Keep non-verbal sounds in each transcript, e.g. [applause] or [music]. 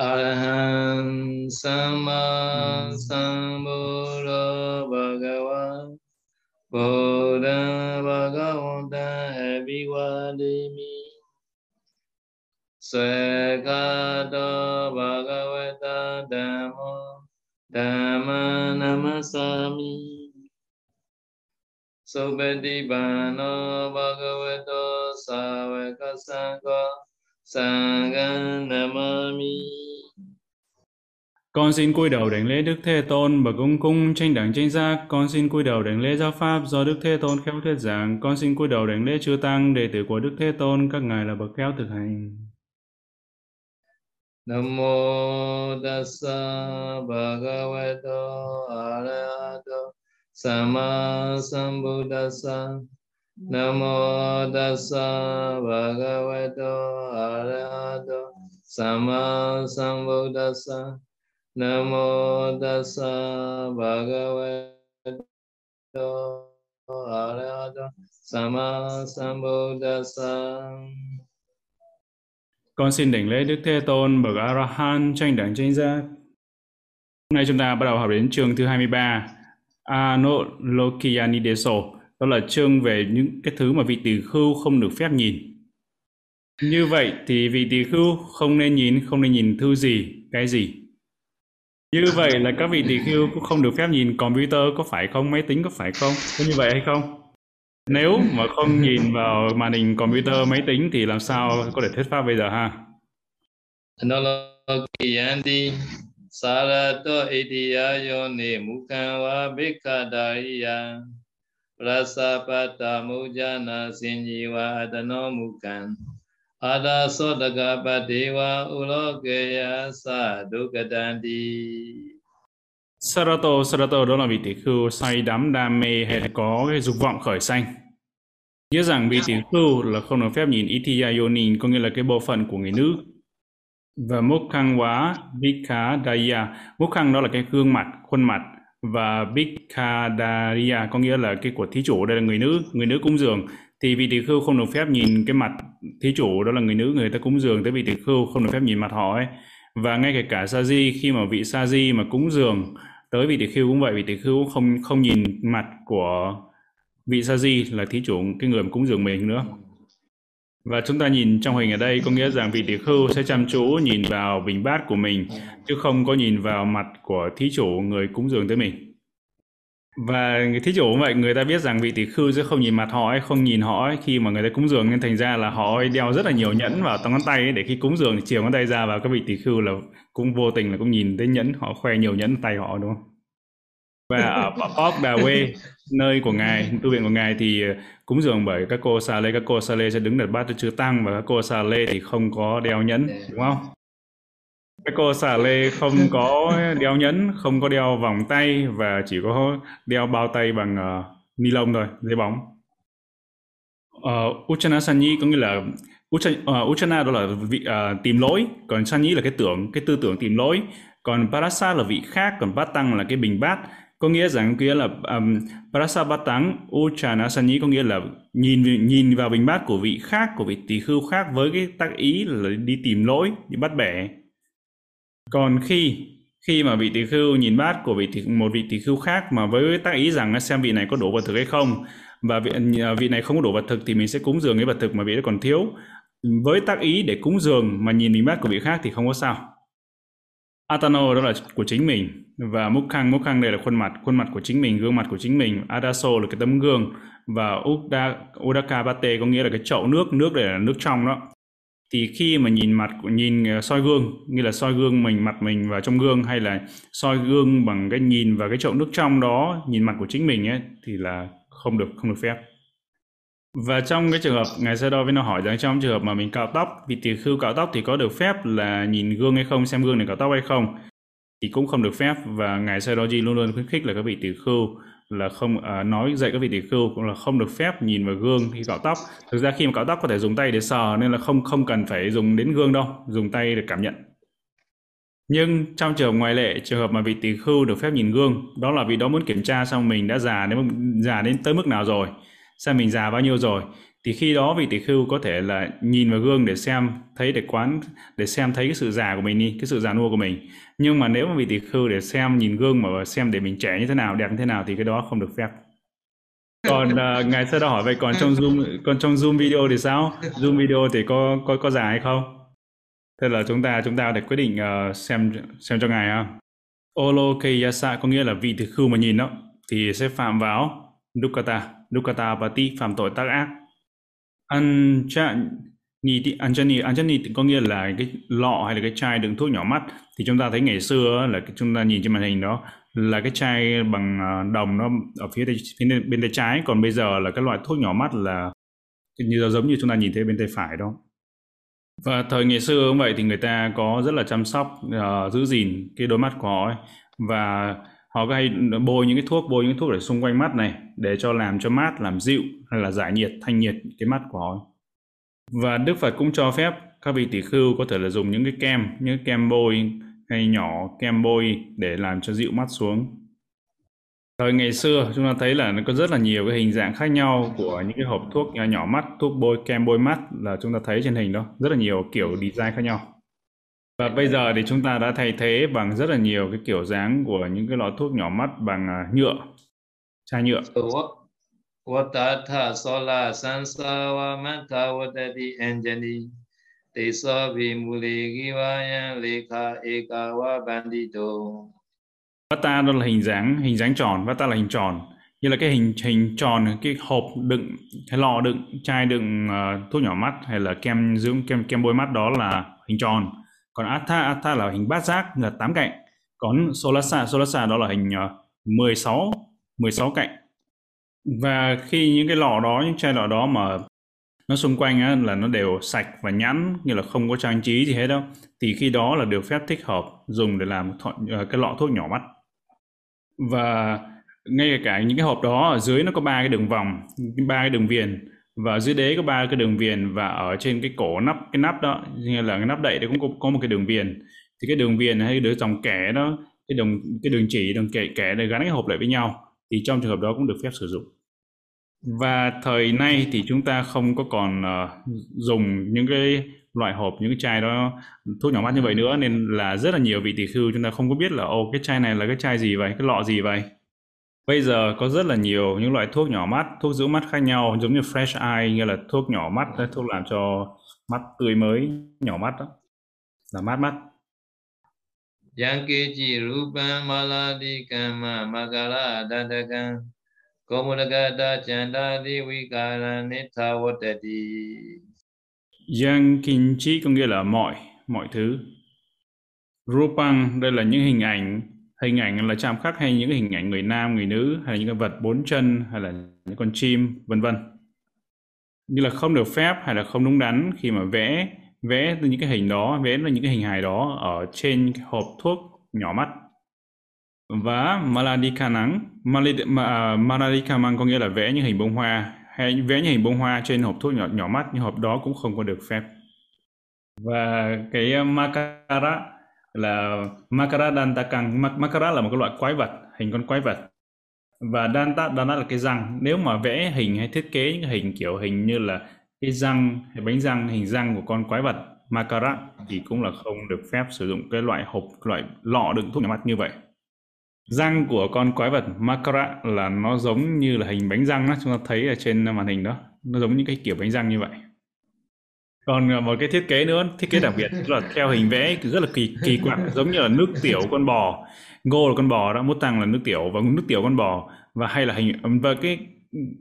Arahant Sama Sambuddha Bhagavan Buddha Bhagavanta Abhivadimi Swagata Bhagavata Dhamma Dhamma Namasami Subhadibano Bhagavato Savaka Sangha Sangha Namami con xin cúi đầu đảnh lễ Đức Thế Tôn bậc cung cung tranh đẳng tranh giác. Con xin cúi đầu đảnh lễ giáo pháp do Đức Thế Tôn khéo thuyết giảng. Con xin cúi đầu đảnh lễ chư tăng, đệ tử của Đức Thế Tôn, các ngài là bậc khéo thực hành. Nam mô tassa bhagavato arahato sama sambuddhassa mô tassa bhagavato arahato sama sambuddhassa Namo tassa bhagavato arahato sammasambuddhassa. Con xin đảnh lễ Đức Thế Tôn bậc Arahant tranh đẳng tranh giác. Hôm nay chúng ta bắt đầu học đến chương thứ 23 Anolokiyanideso đó là chương về những cái thứ mà vị tỳ khưu không được phép nhìn. Như vậy thì vị tỳ khưu không nên nhìn, không nên nhìn thư gì, cái gì. Như vậy là các vị tỷ khưu cũng không được phép nhìn computer có phải không, máy tính có phải không, có như vậy hay không? Nếu mà không nhìn vào màn hình computer, máy tính thì làm sao có thể thuyết pháp bây giờ ha? Anolokiyanti Sarato Itiya Yoni Mukhawa Bhikkhadariya Prasapata Mujana Sinjiva Adano Mukhan Ada Sarato, Sarato đó là vị tỷ khưu say đắm đam mê hay là có cái dục vọng khởi sanh. Nhớ rằng vị tỷ khưu là không được phép nhìn Itiya Yoni, có nghĩa là cái bộ phận của người nữ. Và Mukhang Quá, Bhikkadaya. Mukhang đó là cái gương mặt, khuôn mặt. Và Bhikkadariya có nghĩa là cái của thí chủ, đây là người nữ, người nữ cúng dường. Thì vị tỷ khưu không được phép nhìn cái mặt thí chủ, đó là người nữ, người ta cúng dường tới vị tỷ khưu, không được phép nhìn mặt họ ấy. Và ngay kể cả sa di khi mà vị sa di mà cúng dường tới vị tỷ khưu cũng vậy vị tỷ khưu cũng không không nhìn mặt của vị sa di là thí chủ cái người mà cúng dường mình nữa và chúng ta nhìn trong hình ở đây có nghĩa rằng vị tỷ khưu sẽ chăm chú nhìn vào bình bát của mình chứ không có nhìn vào mặt của thí chủ người cúng dường tới mình và thí cũng vậy người ta biết rằng vị tỷ khưu sẽ không nhìn mặt họ ấy, không nhìn họ ấy, khi mà người ta cúng dường nên thành ra là họ ấy đeo rất là nhiều nhẫn vào ngón tay ấy, để khi cúng dường thì chiều ngón tay ra và các vị tỷ khưu là cũng vô tình là cũng nhìn thấy nhẫn. Họ khoe nhiều nhẫn tay họ đúng không? Và ở [laughs] Pop Đà Quê nơi của ngài tu viện của ngài thì cúng dường bởi các cô xà lê. Các cô xà lê sẽ đứng đặt bát cho chư tăng và các cô xà lê thì không có đeo nhẫn đúng không các cô xà lê không [laughs] có đeo nhẫn không có đeo vòng tay và chỉ có đeo bao tay bằng uh, ni lông thôi giấy bóng. Uh, Uchana Sanyi có nghĩa là Uchana, uh, Uchana đó là vị uh, tìm lỗi còn Sanyi là cái tưởng cái tư tưởng tìm lỗi còn Parasa là vị khác còn Bát Tăng là cái bình bát. Có nghĩa rằng nghĩa là um, Parasa Bát Tăng Uchana Sanyi có nghĩa là nhìn nhìn vào bình bát của vị khác của vị tỳ khưu khác với cái tác ý là đi tìm lỗi đi bắt bẻ còn khi khi mà vị tỷ khưu nhìn bát của vị tỷ, một vị tỷ khưu khác mà với tác ý rằng xem vị này có đủ vật thực hay không và vị, à, vị này không có đủ vật thực thì mình sẽ cúng dường cái vật thực mà vị đó còn thiếu. Với tác ý để cúng dường mà nhìn mình bát của vị khác thì không có sao. Atano đó là của chính mình. Và Mukhang Mukhang đây là khuôn mặt khuôn mặt của chính mình gương mặt của chính mình. Adaso là cái tấm gương. Và Uda, Udakabate có nghĩa là cái chậu nước nước để là nước trong đó thì khi mà nhìn mặt nhìn ờ, soi gương, như là soi gương mình, mặt mình vào trong gương hay là soi gương bằng cái nhìn vào cái chậu nước trong đó, nhìn mặt của chính mình ấy, thì là không được không được phép. Và trong cái trường hợp ngài Sa Đo với nó hỏi rằng trong trường hợp mà mình cạo tóc, vì tỳ khưu cạo tóc thì có được phép là nhìn gương hay không, xem gương này cạo tóc hay không, thì cũng không được phép. Và ngài Sa Đo luôn luôn khuyến khích là các vị tỳ khưu là không à, nói dạy các vị tỷ khưu cũng là không được phép nhìn vào gương khi cạo tóc. Thực ra khi mà cạo tóc có thể dùng tay để sờ nên là không không cần phải dùng đến gương đâu dùng tay để cảm nhận. Nhưng trong trường hợp ngoại lệ trường hợp mà vị tỷ khưu được phép nhìn gương đó là vì đó muốn kiểm tra xong mình đã già đến già đến tới mức nào rồi xem mình già bao nhiêu rồi. Thì khi đó vị tỷ khưu có thể là nhìn vào gương để xem thấy để quán để xem thấy cái sự già của mình đi cái sự già nua của mình nhưng mà nếu mà vị tỷ khư để xem nhìn gương mà xem để mình trẻ như thế nào đẹp như thế nào thì cái đó không được phép. Còn uh, ngài sơ đã hỏi vậy còn trong zoom còn trong zoom video thì sao? Zoom video thì có có có giả hay không? Thế là chúng ta chúng ta để quyết định uh, xem xem cho ngài ha. Olokeyasa có nghĩa là vị tỷ khư mà nhìn đó thì sẽ phạm vào Dukkata Dukkata Pati phạm tội tác ác. Anjani Anjani Anjani có nghĩa là cái lọ hay là cái chai đựng thuốc nhỏ mắt. Thì chúng ta thấy ngày xưa là chúng ta nhìn trên màn hình đó là cái chai bằng à, đồng nó ở phía, tay, phía bên tay trái. Còn bây giờ là cái loại thuốc nhỏ mắt là như giống như chúng ta nhìn thấy bên tay phải đó. Và thời ngày xưa cũng vậy thì người ta có rất là chăm sóc uh, giữ gìn cái đôi mắt của họ ấy. và họ có hay bôi những cái thuốc bôi những cái thuốc để xung quanh mắt này để cho làm cho mát làm dịu hay là giải nhiệt thanh nhiệt cái mắt của họ và Đức Phật cũng cho phép các vị tỷ khưu có thể là dùng những cái kem những cái kem bôi hay nhỏ kem bôi để làm cho dịu mắt xuống. Thời ngày xưa chúng ta thấy là nó có rất là nhiều cái hình dạng khác nhau của những cái hộp thuốc nhỏ, mắt thuốc bôi kem bôi mắt là chúng ta thấy trên hình đó. Rất là nhiều kiểu design khác nhau. Và bây giờ thì chúng ta đã thay thế bằng rất là nhiều cái kiểu dáng của những cái lọ thuốc nhỏ mắt bằng à, nhựa, chai nhựa. Vatatha sola sansawa mata vatati anjani Tesa vimuli givayan lekha ekawa bandito. Vata đó là hình dáng, hình dáng tròn, Vata là hình tròn. Như là cái hình hình tròn, cái hộp đựng, cái lọ đựng, chai đựng uh, thuốc nhỏ mắt hay là kem dưỡng, kem kem bôi mắt đó là hình tròn. Còn Atha Atha là hình bát giác là tám cạnh. Còn Solasa Solasa đó là hình ờ, 16 16 cạnh và khi những cái lọ đó những chai lọ đó mà nó xung quanh á, là nó đều sạch và nhẵn như là không có trang trí gì hết đâu thì khi đó là được phép thích hợp dùng để làm thọ, ờ, cái lọ thuốc nhỏ mắt. Và ngay cả những cái hộp đó ở dưới nó có ba cái đường vòng ba cái đường viền và dưới đế có ba cái đường viền và ở trên cái cổ nắp cái nắp đó như là cái nắp đậy nó cũng có, có một cái đường viền. Thì cái đường viền hay đường dòng kẻ đó cái đường cái đường chỉ đường kẻ kẻ để gắn cái hộp lại với nhau thì trong trường hợp đó cũng được phép sử dụng. Và thời nay thì chúng ta không có còn uh, dùng những cái loại hộp những cái chai đó thuốc nhỏ mắt như vậy nữa nên là rất là nhiều vị tỷ khưu chúng ta không có biết là ô cái chai này là cái chai gì vậy cái lọ gì vậy. Bây giờ có rất là nhiều những loại thuốc nhỏ mắt, thuốc giữ mắt khác nhau giống như Fresh Eye như là thuốc nhỏ mắt, thuốc làm cho mắt tươi mới, nhỏ mắt đó, là mát mắt. Yankeji Rupan Maladikama Magala Dandakan Komudagada Chandadi Vikara Nitawatati Yankinchi có nghĩa là mọi, mọi thứ. Rupang đây là những hình ảnh hình ảnh là chạm khắc hay những hình ảnh người nam người nữ hay những cái vật bốn chân hay là những con chim vân vân như là không được phép hay là không đúng đắn khi mà vẽ vẽ những cái hình đó, vẽ là những cái hình hài đó ở trên hộp thuốc nhỏ mắt. Và Maladika nắng à, Maladika mang có nghĩa là vẽ những hình bông hoa, hay vẽ những hình bông hoa trên hộp thuốc nhỏ nhỏ mắt, nhưng hộp đó cũng không có được phép. Và cái à, Makara là, Makara Dantakang Makara là một cái loại quái vật, hình con quái vật. Và Danta Danta là cái răng. Nếu mà vẽ hình hay thiết kế những hình kiểu hình như là cái răng, cái bánh răng, hình răng của con quái vật Makara thì cũng là không được phép sử dụng cái loại hộp loại lọ đựng thuốc nhỏ mắt như vậy. Răng của con quái vật Makara là nó giống như là hình bánh răng đó chúng ta thấy ở trên màn hình đó. Nó giống những cái kiểu bánh răng như vậy. Còn ờ, một cái thiết kế nữa, thiết kế đặc biệt là theo hình vẽ rất là kỳ kỳ quặc, giống như là nước tiểu con bò. Ngô là con bò đó, mút tăng là nước tiểu và nước tiểu con bò. Và hay là hình, và cái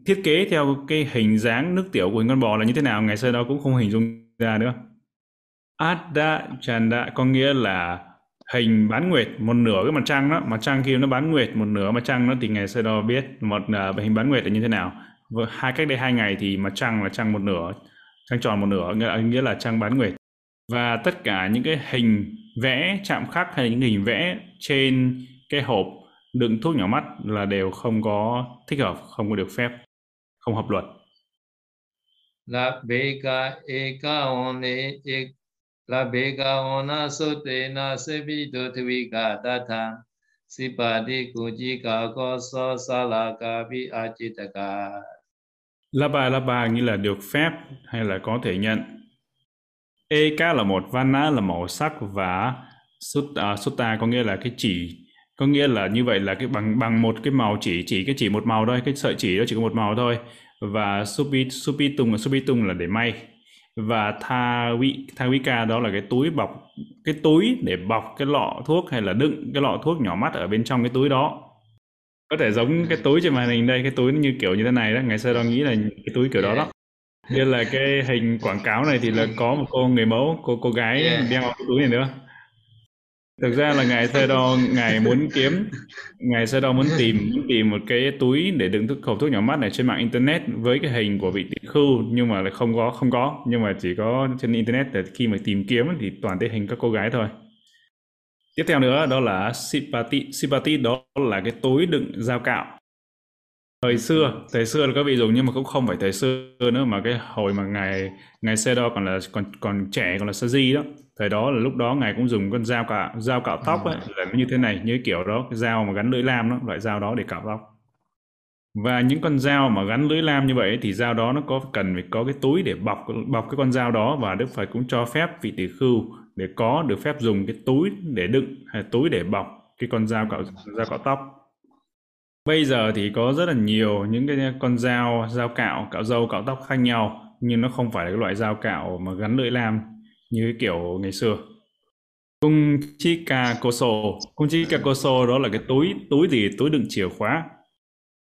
thiết kế theo cái hình dáng nước tiểu của hình con bò là như thế nào? Ngày xưa đó cũng không hình dung ra nữa. Adda Chanda có nghĩa là hình bán nguyệt một nửa cái mặt trăng đó. Mặt trăng kia nó bán nguyệt một nửa mặt trăng nó thì ngày xưa đó biết một uh, hình bán nguyệt là như thế nào. Và hai cách đây hai ngày thì mặt trăng là trăng một nửa trăng tròn một nửa nghĩa là, nghĩa là trăng bán nguyệt. Và tất cả những cái hình vẽ chạm khắc hay những hình vẽ trên cái hộp đựng thuốc nhỏ mắt là đều không có thích hợp không có được phép không hợp luật la beka ekawone ek la bekawona sotena sebito tvika tatha sipadi kujika koso salaka vi achitaka Labha Labha nghĩa là được phép hay là có thể nhận. Eka là một, Vana là màu sắc và Sutta, Sutta có nghĩa là cái chỉ. Có nghĩa là như vậy là cái bằng bằng một cái màu chỉ, chỉ cái chỉ một màu thôi, cái sợi chỉ đó chỉ có một màu thôi. Và Supi, Supitung, Supitung là để may. Và Thawi, Thawika đó là cái túi bọc, cái túi để bọc cái lọ thuốc hay là đựng cái lọ thuốc nhỏ mắt ở bên trong cái túi đó. Có thể giống cái túi trên màn hình đây cái túi như kiểu như thế này đó. Ngày xưa đó nghĩ là cái túi kiểu đó đó. Như là cái hình quảng cáo này thì là có một cô người mẫu cô cô gái đeo cái túi này nữa thực ra là ngài sơ đo ngài muốn kiếm ngài sơ đo muốn tìm muốn tìm một cái túi để đựng thuốc khẩu thuốc nhỏ mắt này trên mạng internet với cái hình của vị tỷ khưu nhưng mà lại không có không có nhưng mà chỉ có trên internet để khi mà tìm kiếm thì toàn thấy hình các cô gái thôi Tiếp theo nữa đó là Sipati. Sipati đó là cái túi đựng dao cạo. Thời xưa, thời xưa là các vị dùng nhưng mà cũng không phải thời xưa nữa mà cái hồi mà ngài ngài Sedo còn là còn còn trẻ còn là Saji đó. Thời đó là lúc đó ngài cũng dùng con dao cạo dao cạo tóc ấy, là như thế này, như kiểu đó, cái dao mà gắn lưỡi lam đó, loại dao đó để cạo tóc. Và những con dao mà gắn lưỡi lam như vậy thì dao đó nó có cần phải có cái túi để bọc bọc cái con dao đó và Đức Phật cũng cho phép vị tỷ khưu để có được phép dùng cái túi để đựng hay túi để bọc cái con dao cạo dao cạo tóc. Bây giờ thì có rất là nhiều những cái con dao dao cạo cạo râu cạo tóc khác nhau nhưng nó không phải là cái loại dao cạo mà gắn lưỡi lam như cái kiểu ngày xưa. Cung chika koso cung chika koso đó là cái túi túi gì? Túi đựng chìa khóa.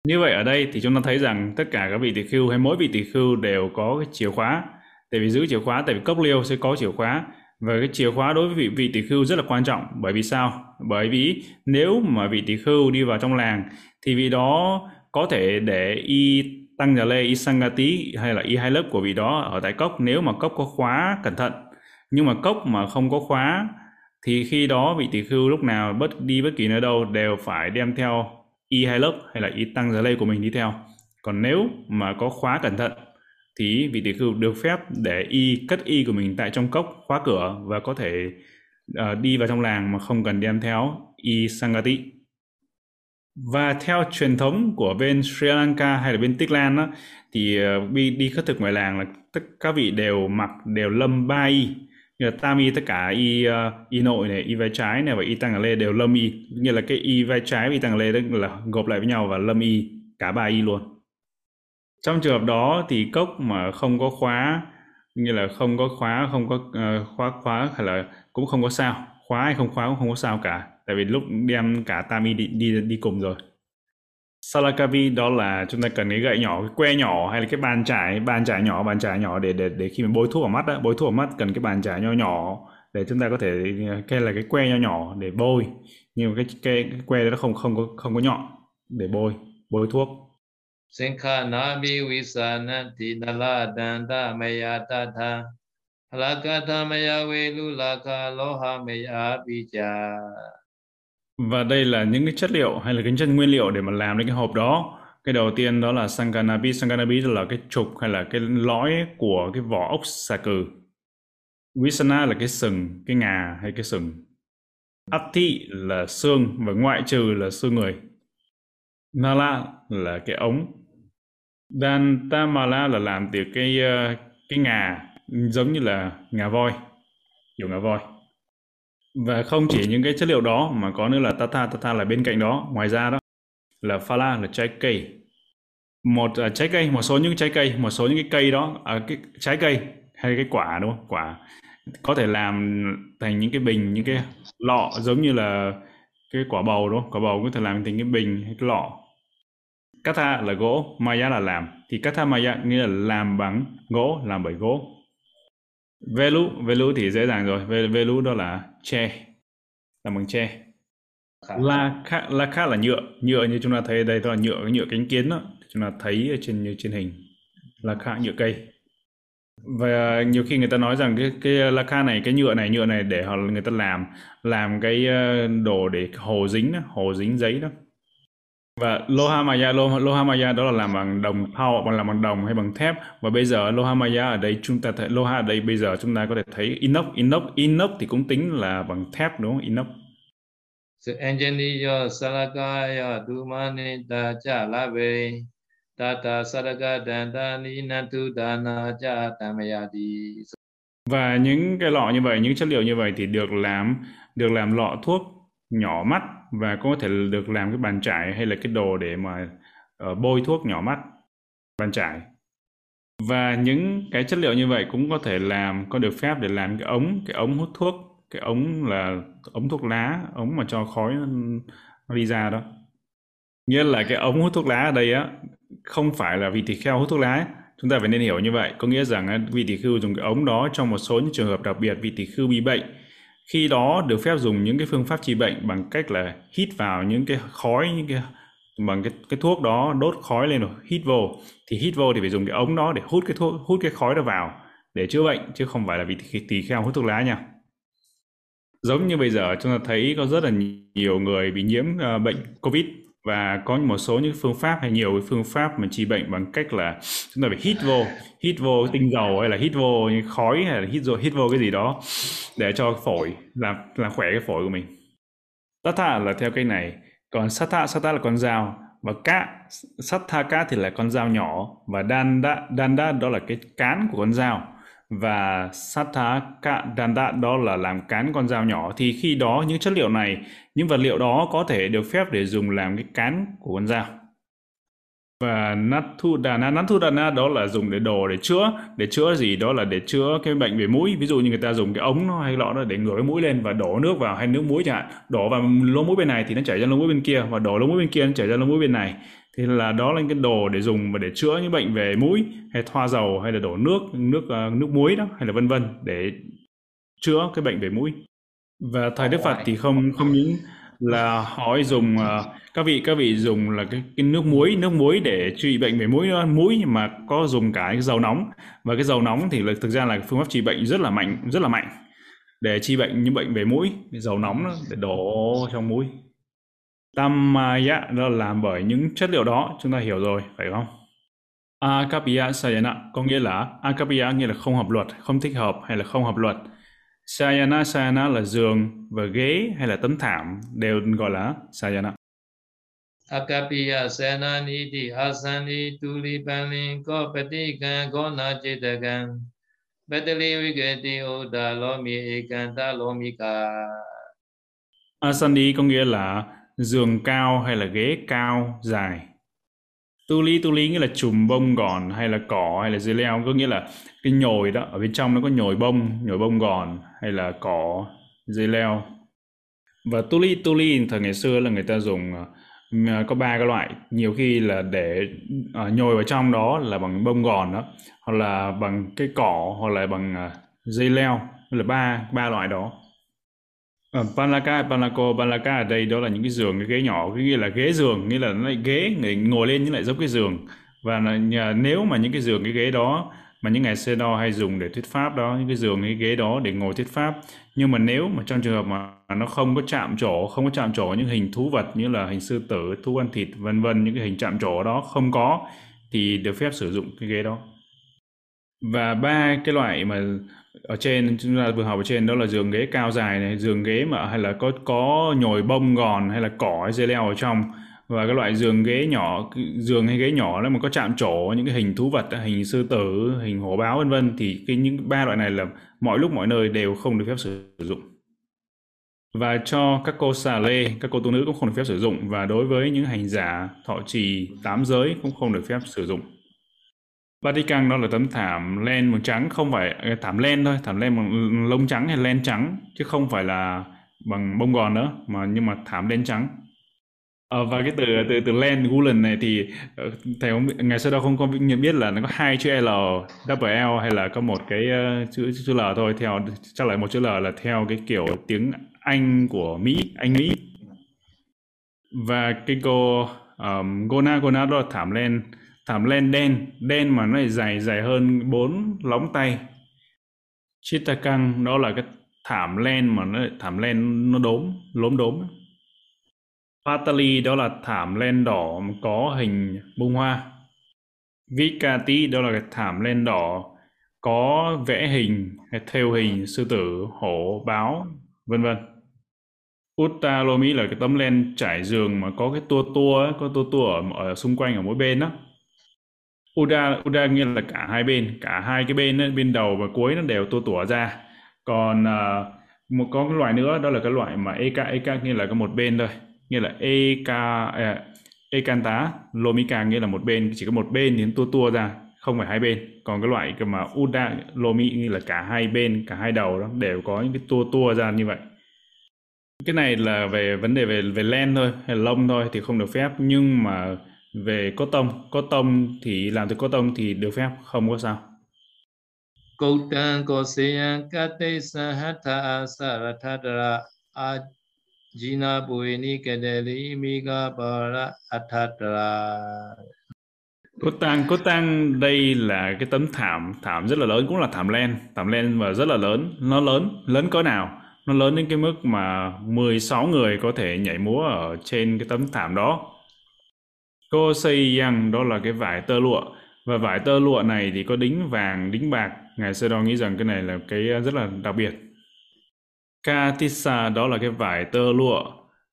Như vậy ở đây thì chúng ta thấy rằng tất cả các vị tỷ khưu hay mỗi vị tỷ khưu đều có cái chìa khóa. Tại vì giữ chìa khóa tại vì cốc liêu sẽ có chìa khóa. Và cái chìa khóa đối với vị, vị tỷ khưu rất là quan trọng. Bởi vì sao? Bởi vì nếu mà vị tỷ khưu đi vào trong làng thì vị đó có thể để y tăng nhà lê y sangati hay là y hai lớp của vị đó ở tại cốc. Nếu mà cốc có khóa cẩn thận nhưng mà cốc mà không có khóa thì khi đó vị tỷ khưu lúc nào bất đi bất kỳ nơi đâu đều phải đem theo y hai lớp hay là y tăng giờ lây của mình đi theo. Còn nếu mà có khóa cẩn thận thì vị tỷ khưu được phép để y cất y của mình tại trong cốc khóa cửa và có thể uh, đi vào trong làng mà không cần đem theo y sangati. Và theo truyền thống của bên Sri Lanka hay là bên Tích Lan đó, thì ờ, uh, đi, đi khất thực ngoài làng là tất các vị đều mặc đều lâm ba y như là tam y tất cả y uh, y nội này y vai trái này và y tăng lê đều lâm y. Như là cái y vai trái và y tăng lê đó là gộp lại với nhau và lâm y cả ba y luôn. Trong trường hợp đó thì cốc mà không có khóa như là không có khóa không có uh, khóa khóa hay là cũng không có sao khóa hay không khóa cũng không có sao cả. Tại vì lúc đem cả tami đi đi đi cùng rồi. Salakavi đó là chúng ta cần cái gậy nhỏ, cái que nhỏ hay là cái bàn trải, bàn trải nhỏ, bàn trải nhỏ để để để khi mình bôi thuốc vào mắt đó, bôi thuốc vào mắt cần cái bàn trải nhỏ nhỏ để chúng ta có thể cái là cái que nhỏ nhỏ để bôi. Nhưng cái cái, cái que đó không không có không có nhọn để bôi, bôi thuốc. Sankhanami visananti nala danda maya tata halakata maya velu laka loha maya bija và đây là những cái chất liệu hay là cái chất nguyên liệu để mà làm đến cái hộp đó. Cái đầu tiên đó là Sankanabi. Sankanabi là cái trục hay là cái lõi của cái vỏ ốc xà cừ. Visana là cái sừng, cái ngà hay cái sừng. Atti là xương và ngoại trừ là xương người. Nala là cái ống. Dantamala là làm từ cái ờ, cái ngà giống như là ngà voi, kiểu ngà voi. Và không chỉ những cái chất liệu đó mà có nữa là tata, tata là bên cạnh đó. Ngoài ra đó là phala là trái cây. Một uh, trái cây, một số những trái cây, một số những cái cây đó, à, cái trái cây hay cái quả đúng không? Quả có thể làm thành những cái bình, những cái lọ giống như là cái quả bầu đúng không? Quả bầu có thể làm thành cái bình hay cái lọ Katha là gỗ, Maya là làm. Thì Katha Maya nghĩa là làm bằng gỗ, làm bởi gỗ. Velu, Velu thì dễ dàng rồi. Velu đó là tre, làm bằng tre. Lakha, Lakha là nhựa, nhựa như chúng ta thấy đây đó là nhựa, cái nhựa cánh kiến đó. Chúng ta thấy ở trên như trên hình. Lakha nhựa cây. Và nhiều khi người ta nói rằng cái cái lacquer này, cái nhựa này, nhựa này để họ người ta làm làm cái ờ, đồ để hồ dính hồ dính giấy đó và Lohamaya Lohamaya đó là làm bằng đồng thau bằng làm bằng đồng hay bằng thép. Và bây giờ Lohamaya ở đây chúng ta thấy Loha ở đây bây giờ chúng ta có thể thấy inox. Inox inox thì cũng tính là bằng thép đúng không? Inox. So engineer salakaya dumani ta cha la ve tata saraka danta ninantu dana cha tamayati và những cái lọ như vậy những chất liệu như vậy thì được làm được làm lọ thuốc nhỏ mắt và có thể được làm cái bàn chải hay là cái đồ để mà uh, bôi thuốc nhỏ mắt bàn chải. Và những cái chất liệu như vậy cũng có thể làm có được phép để làm cái ống cái ống hút thuốc cái ống là ống thuốc lá ống mà cho khói nó đi ra đó. Nghĩa là cái ống hút thuốc lá ở đây á không phải là vị tỳ kheo hút thuốc lá ấy. chúng ta phải nên hiểu như vậy có nghĩa rằng vị tỳ khưu dùng cái ống đó trong một số những trường hợp đặc biệt vị tỳ khưu bị bệnh khi đó được phép dùng những cái phương pháp trị bệnh bằng cách là hít vào những cái khói những cái bằng cái cái thuốc đó đốt khói lên rồi hít vô. Thì hít vô thì phải dùng cái ống đó để hút cái thuốc hút cái khói đó vào để chữa bệnh chứ không phải là vì tỳ kheo hút thuốc lá nha. Giống như bây giờ chúng ta thấy có rất là nhiều người bị nhiễm uh, bệnh covid và có một số những phương pháp hay nhiều phương pháp mà trị bệnh bằng cách là chúng ta phải hít vô hít vô tinh dầu hay là hít vô những khói hay là hít vô hít vô cái gì đó để cho phổi làm làm khỏe cái phổi của mình. Tata là theo cái này, còn sát thà sát thà là con dao và cá Sathaka thì là con dao nhỏ và đan đa đan đa đó là cái cán của con dao và Sathaka đạn đó là làm cán con dao nhỏ. Thì khi đó những chất liệu này, những vật liệu đó có thể được phép để dùng làm cái cán của con dao và Nathudana Nathudana đó là dùng để đồ để chữa để chữa gì? Đó là để chữa cái bệnh về mũi. Ví dụ như người ta dùng cái ống nó hay lọ đó để ngửa cái mũi lên và đổ nước vào hay nước muối chẳng hạn. Đổ vào lỗ mũi bên này thì nó chảy ra lỗ mũi bên kia và đổ lỗ mũi bên kia nó chảy ra lỗ mũi bên này. Thì là đó là cái đồ để dùng và để chữa những bệnh về mũi hay thoa dầu hay là đổ nước nước uh, nước muối đó hay là vân vân để chữa cái bệnh về mũi. Và thời Đức Phật thì không không những là họ dùng uh, các vị các vị dùng là cái, cái nước muối nước muối để trị bệnh về mũi mũi mà có dùng cả cái dầu nóng. Và cái dầu nóng thì là thực ra là phương pháp trị bệnh rất là mạnh rất là mạnh. Để trị bệnh những bệnh về mũi dầu nóng đó, để đổ trong mũi Tamaya đó là làm bởi những chất liệu đó chúng ta hiểu rồi phải không? Akapia Sayana có nghĩa là Akapia nghĩa là không hợp luật không thích hợp hay là không hợp luật. Sayana Sayana là giường và ghế hay là tấm thảm đều gọi là Sayana. Akapiya Sayana ti Asani Tuli Palin Ko Patikan Ko Na Chitakan Batali Vigati Oda Lomi Ekanta Lomika. Asani có nghĩa là giường cao hay là ghế cao dài. Tuli tuli nghĩa là chùm bông gòn hay là cỏ hay là dây leo có nghĩa là cái nhồi đó ở bên trong nó có nhồi bông nhồi bông gòn hay là cỏ dây leo? Và tuli tuli thời ngày xưa là người ta dùng ờ, có ba cái loại. Nhiều khi là để uh, nhồi vào trong đó là bằng bông gòn đó hoặc là bằng cái cỏ hoặc là bằng uh, dây leo. Là ba ba loại đó. Ờ, Panaka, Panako, Panaka ở đây đó là những cái giường, cái ghế nhỏ, cái nghĩa là ghế giường, nghĩa là nó lại ghế người ngồi lên nhưng lại giống cái giường. Và là, nếu mà những cái giường, cái ghế đó mà những ngày xưa đo hay dùng để thuyết pháp đó, những cái giường, cái ghế đó để ngồi thuyết pháp. Nhưng mà nếu mà trong trường hợp mà nó không có chạm trổ, không có chạm trổ những hình thú vật như là hình sư tử, thú ăn thịt, vân vân, những cái hình chạm trổ đó không có thì được phép sử dụng cái ghế đó. Và ba cái loại mà ở trên chúng ta vừa học ở trên đó là giường ghế cao dài này giường ghế mà hay là có có nhồi bông gòn hay là cỏ hay dây leo ở trong và cái loại giường ghế nhỏ giường hay ghế nhỏ đó mà có chạm trổ, những cái hình thú vật, hình sư tử, hình hổ báo, vân vân, thì cái những ba loại này là mọi lúc mọi nơi đều không được phép sử dụng. Và cho các cô xà lê, các cô tu nữ cũng không được phép sử dụng. Và đối với những hành giả, thọ trì, tám giới cũng không được phép sử dụng. Vatican đó là tấm thảm len màu trắng, không phải à, thảm len thôi, thảm len bằng lông trắng hay len trắng, chứ không phải là bằng bông gòn nữa, mà nhưng mà thảm len trắng ờ, và cái từ từ từ len gulen này thì ờ, thầy không ngày xưa đâu không có nhận biết là nó có hai chữ L double L hay là có một cái ờ, chữ chữ L thôi. Theo chắc là một chữ L là theo cái kiểu tiếng Anh của Mỹ Anh Mỹ. Và cái cô um, Gona Gona đó là thảm len thảm len đen. Đen mà nó lại dài dài hơn bốn lóng tay. Chitakang đó là cái thảm len mà nó thảm len nó đốm lốm đốm. Patali đó là thảm len đỏ có hình bông hoa. Vikati đó là cái thảm len đỏ có vẽ hình hay theo hình sư tử, hổ, báo, vân vân. Uttalomi là cái tấm len trải giường mà có cái tua tua, có tua tua ở, ở xung quanh ở mỗi bên đó Uda Uda nghĩa là cả hai bên cả hai cái bên ấy, bên đầu và cuối nó đều tua tủa ra. Còn uh, một có cái loại nữa đó là cái loại mà Eka Eka nghĩa là có một bên thôi nghĩa là ek uh, à, ekanta lomika nghĩa là một bên chỉ có một bên đến tua tua ra không phải hai bên. Còn cái loại mà uda lomi nghĩa là cả hai bên cả hai đầu đó đều có những cái tua tua ra như vậy. Cái này là về vấn đề về về len thôi hay là lông thôi thì không được phép. Nhưng mà về có tông có tông thì làm từ có tông thì được phép không có sao. Cậu tăng có se kate sahatha saratadara Jina bueni Kedeli miga bara Atatra. Cốt tang, cốt tang đây là cái tấm thảm, thảm rất là lớn, cũng là thảm len, thảm len và rất là lớn, nó lớn, lớn cỡ nào? Nó lớn đến cái mức mà 16 người có thể nhảy múa ở trên cái tấm thảm đó. Cô xây yang đó là cái vải tơ lụa và vải tơ lụa này thì có đính vàng, đính bạc. Ngài Sơ Đo nghĩ rằng cái này là cái rất là đặc biệt. Katisa đó là cái vải tơ lụa.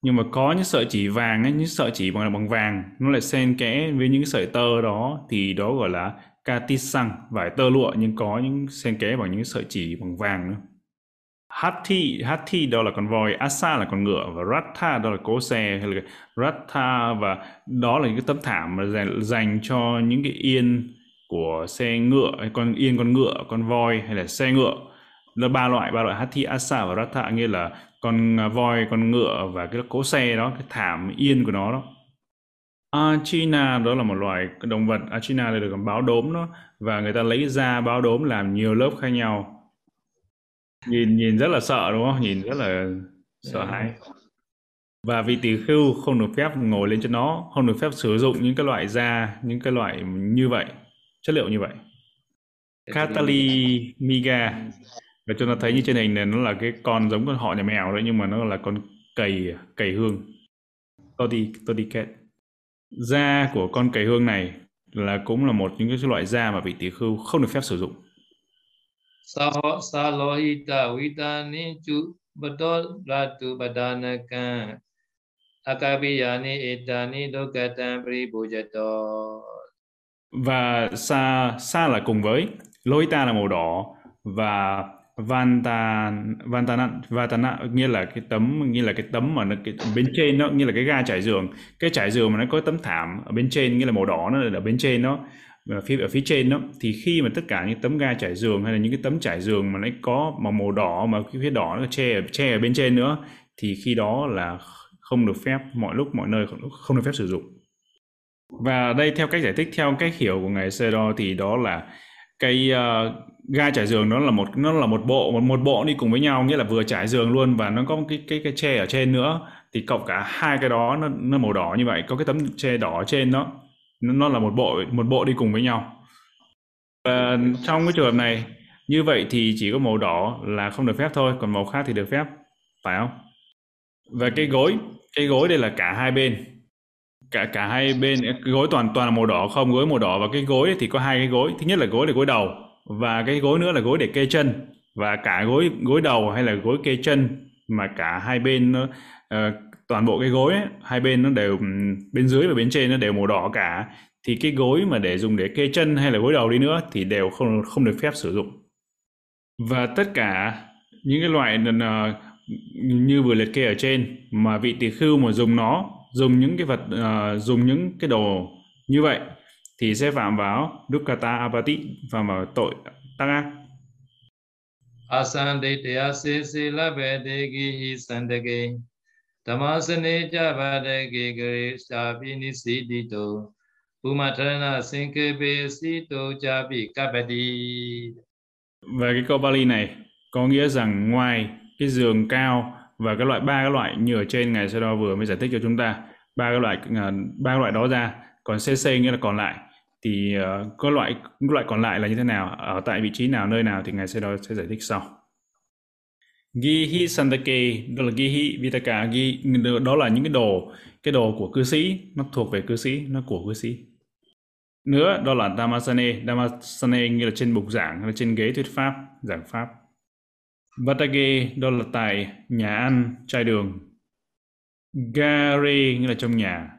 Nhưng mà có những sợi chỉ vàng ấy, những sợi chỉ bằng bằng vàng nó lại xen kẽ với những sợi tơ đó. Thì đó gọi là katisang vải tơ lụa nhưng có những xen kẽ bằng những sợi chỉ bằng vàng nữa. Hathi, Hathi đó là con voi, Asa là con ngựa và Ratha đó là cố xe hay là Ratha và đó là những cái tấm thảm mà dành, dành cho những cái yên của xe ngựa, con yên con ngựa, con voi hay là xe ngựa. Là ba loại, ba loại Hathi, Asa và Ratha nghĩa là con voi, con ngựa và cái cố xe đó, cái thảm yên của nó đó. Achina đó là một loài động vật, Achina đây được còn báo đốm đó và người ta lấy da báo đốm làm nhiều lớp khác nhau. Nhìn nhìn rất là sợ đúng không? Nhìn rất là sợ yeah. hãi. Và vị tỷ khưu không được phép ngồi lên trên nó không được phép sử dụng những cái loại da những cái loại như vậy chất liệu như vậy. Katali Miga và chúng ta thấy như trên hình này nó là cái con giống con họ nhà mèo đấy nhưng mà nó là con cầy cầy hương. Todi Todiket da của con cầy hương này là cũng là một những cái loại da mà vị tỷ khưu không được phép sử dụng. Sa sa lohita vitani chu bato ratu badanakan akabiyani etani lokatan pribujato và sa sa là cùng với lohita là màu đỏ và vanta vantana vantana nghĩa là cái tấm nghĩa là cái tấm mà nó cái bên trên nó như là cái ga trải giường. Cái trải giường mà nó có tấm thảm ở bên trên nghĩa là màu đỏ nó ở bên trên nó ở phía ở phía trên đó thì khi mà tất cả những tấm ga trải giường hay là những cái tấm trải giường mà nó có màu màu đỏ mà cái phía đỏ nó che che ở bên trên nữa thì khi đó là không được phép mọi lúc mọi nơi không, không được phép sử dụng. Và đây theo cách giải thích theo cách hiểu của ngài Sero thì đó là cái uh, ga trải giường nó là một nó là một bộ một một bộ đi cùng với nhau nghĩa là vừa trải giường luôn và nó có cái cái cái che ở trên nữa. Thì cộng cả hai cái đó nó nó màu đỏ như vậy có cái tấm che đỏ ở trên đó nó là một bộ một bộ đi cùng với nhau. Và trong cái trường hợp này như vậy thì chỉ có màu đỏ là không được phép thôi còn màu khác thì được phép phải không? Và cái gối cái gối đây là cả hai bên cả cả hai bên cái gối toàn toàn là màu đỏ không? Gối màu đỏ và cái gối thì có hai cái gối. Thứ nhất là gối để gối đầu và cái gối nữa là gối để kê chân. Và cả gối gối đầu hay là gối kê chân mà cả hai bên nó uh, toàn bộ cái gối ấy, hai bên nó đều bên dưới và bên trên nó đều màu đỏ cả. Thì cái gối mà để dùng để kê chân hay là gối đầu đi nữa thì đều không không được phép sử dụng. Và tất cả những cái loại uh, như vừa liệt kê ở trên mà vị tỳ khưu mà dùng nó dùng những cái vật uh, dùng những cái đồ như vậy thì sẽ phạm vào dukkata apati phạm vào tội tăng ác. Asanditya sisila vedegi hi sandage tamasane cha vadage gare shapi nisidito pumatrana sinkepe sito cha bi kapati. Và cái câu Bali này có nghĩa rằng ngoài cái giường cao và cái loại ba cái loại như ở trên ngài Sado vừa mới giải thích cho chúng ta ba cái loại ờ, ba loại đó ra. Còn CC nghĩa là còn lại. Thì uh, có loại loại còn lại là như thế nào ở tại vị trí nào nơi nào thì ngài Sado sẽ giải thích sau. Gihi Sandake đó là Gihi Vitaka. Gi đó là những cái đồ cái đồ của cư sĩ. Nó thuộc về cư sĩ nó của cư sĩ. Nữa đó là Damasane Damasane nghĩa là trên bục giảng là trên ghế thuyết pháp giảng pháp. Vatage đó là tại nhà ăn chai đường Gare nghĩa là trong nhà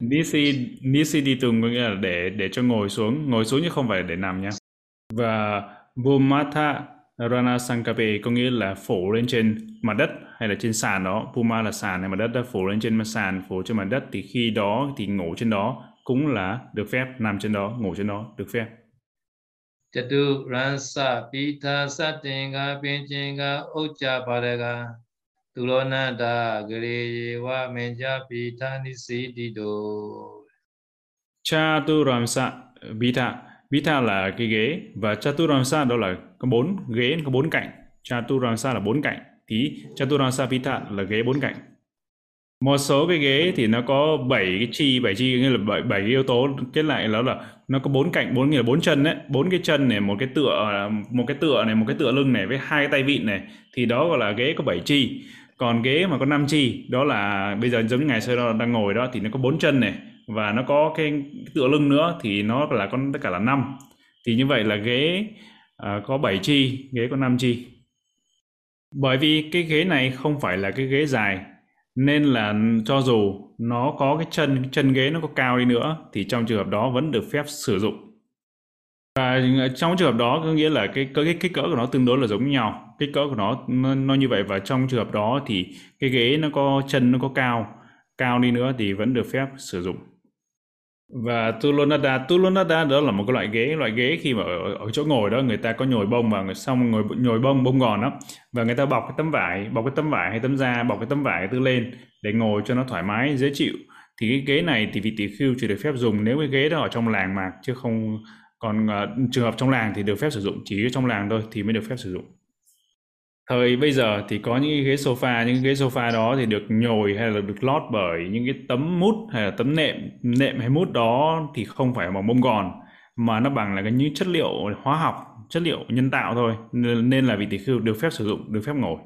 Nisi Nisi đi tùng có nghĩa là để để cho ngồi xuống, ngồi xuống chứ không phải để nằm nha. Và Bhumatha Rana Sankape có nghĩa là phủ lên trên mặt đất hay là trên sàn đó. Bhuma là sàn hay mặt đất đã phủ lên trên mặt sàn, phủ trên mặt đất thì khi đó thì ngủ trên đó cũng là được phép, nằm trên đó, ngủ trên đó được phép. Chatu Ransa Pitha Satinga Pinchinga Ucha Paraga tulona da Gariwa Menja Pitha Nisidito Chaturamsa Vita Vita là cái ghế và Chaturamsa đó là có bốn ghế, có bốn cạnh. Chaturamsa là bốn cạnh. Thì Chaturamsa Vita là ghế bốn cạnh một số cái ghế thì nó có 7 cái chi 7 chi nghĩa là 7, 7 cái yếu tố kết lại đó là nó có bốn cạnh bốn nghĩa là bốn chân đấy. Bốn cái chân này một cái tựa một cái tựa này một cái tựa lưng này với hai cái tay vịn này thì đó gọi là ghế có 7 chi. Còn ghế mà có 5 chi đó là bây giờ giống như ngày xưa đó đang ngồi đó thì nó có bốn chân này và nó có cái tựa lưng nữa thì nó là con tất cả là năm. Thì như vậy là ghế uh, có 7 chi ghế có 5 chi. Bởi vì cái ghế này không phải là cái ghế dài nên là cho dù nó có cái chân chân ghế nó có cao đi nữa thì trong trường hợp đó vẫn được phép sử dụng. Và trong trường hợp đó có nghĩa là cái cái kích cỡ của nó tương đối là giống nhau. Kích cỡ của nó, nó nó như vậy và trong trường hợp đó thì cái ghế nó có chân nó có cao cao đi nữa thì vẫn được phép sử dụng và tulonada tulonada đó là một cái loại ghế loại ghế khi mà ở, ở chỗ ngồi đó người ta có nhồi bông và xong ngồi nhồi bông bông gòn đó và người ta bọc cái tấm vải bọc cái tấm vải hay tấm da bọc cái tấm vải tư lên để ngồi cho nó thoải mái dễ chịu. Thì cái ghế này thì vị tỷ khưu chỉ được phép dùng nếu cái ghế đó ở trong làng mà chứ không còn uh, trường hợp trong làng thì được phép sử dụng chỉ trong làng thôi thì mới được phép sử dụng thời bây giờ thì có những cái ghế sofa những cái ghế sofa đó thì được nhồi hay là được lót bởi những cái tấm mút hay là tấm nệm nệm hay mút đó thì không phải bằng bông gòn mà nó bằng là cái những chất liệu hóa học chất liệu nhân tạo thôi nên là vị tỷ khưu được phép sử dụng được phép ngồi.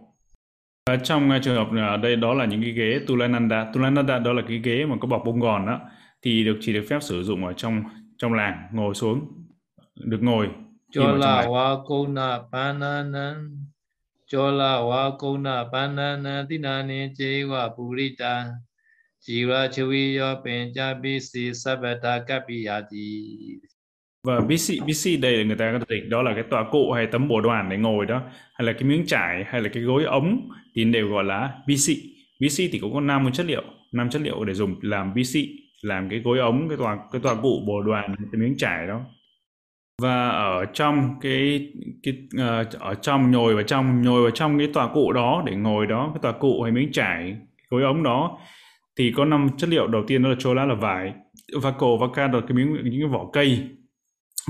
Và trong trường hợp ở đây đó là những cái ghế tulananda tulananda đó là cái ghế mà có bọc bông gòn đó thì được chỉ được phép sử dụng ở trong trong làng ngồi xuống được ngồi Chola wa Chola wa kona pananan tinani chewa purita. Jiva chaviya pencha bisi sabata kapiyati. Và BC, BC đây là người ta có thể đó là cái tòa cụ hay tấm bồ đoàn để ngồi đó hay là cái miếng trải hay là cái gối ống thì đều gọi là BC BC thì cũng có năm chất liệu năm chất liệu để dùng làm BC làm cái gối ống cái tòa cái tòa cụ bồ đoàn cái miếng trải đó và ở trong cái cái uh, ở trong nhồi vào trong nhồi vào trong cái tòa cụ đó để ngồi đó cái tòa cụ hay miếng trải gối ống đó thì có năm chất liệu đầu tiên đó là chola là vải và cổ và ca đó là cái miếng những cái vỏ cây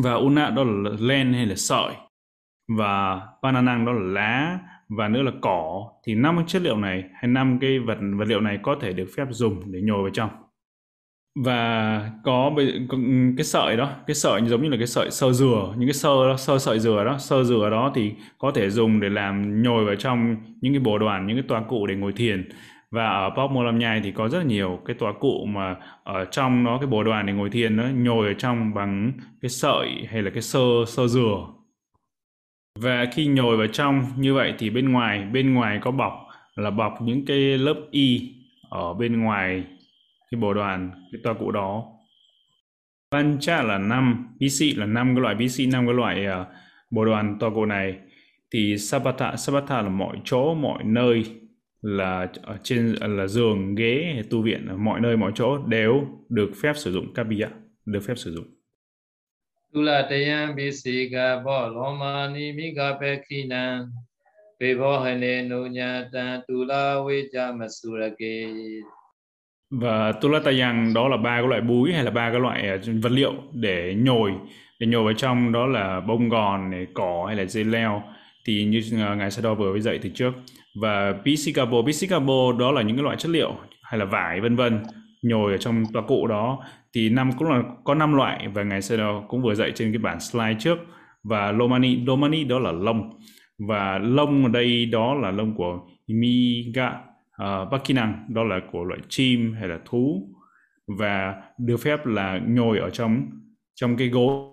và una đó là len hay là sợi và banana đó là lá và nữa là cỏ. Thì năm chất liệu này hay năm cái vật vật liệu này có thể được phép dùng để nhồi vào trong và có ừ, cái sợi đó cái sợi giống như là cái sợi sơ dừa những cái sơ đó, sơ sợi dừa đó sơ dừa đó thì có thể dùng để làm nhồi vào trong những cái bồ đoàn những cái tòa cụ để ngồi thiền. Và ở Pop Mô Lam Nhai thì có rất là nhiều cái tòa cụ mà ở trong nó cái bồ đoàn để ngồi thiền nó nhồi ở trong bằng cái sợi hay là cái sơ sơ dừa. Và khi nhồi vào trong như vậy thì bên ngoài bên ngoài có bọc là bọc những cái lớp y ở bên ngoài cái bộ đoàn cái tòa cụ đó. Pancha là năm BC là năm cái loại BC năm cái loại ờ, uh, bộ đoàn tòa cụ này. Thì Sabata Sabata là mọi chỗ mọi nơi là ở trên là giường ghế tu viện ở mọi nơi mọi chỗ đều được phép sử dụng kabiya được phép sử dụng. Tula bo hane tula và tulatayang đó là ba cái loại búi hay là ba cái loại à, vật liệu để nhồi để nhồi vào trong đó là bông gòn này, cỏ hay là dây leo. Thì như à, ngài Sado vừa mới dạy từ trước. Và pisicabo pisicabo đó là những cái loại chất liệu hay là vải vân vân nhồi ở trong tòa cụ đó. Thì năm cũng là có năm loại và ngài Sado cũng vừa dạy trên cái bản slide trước. Và lomani lomani đó là lông. Và lông ở đây đó là lông của miga Ờ, uh, các kỹ năng đó là của loại chim hay là thú và được phép là nhồi ở trong trong cái gối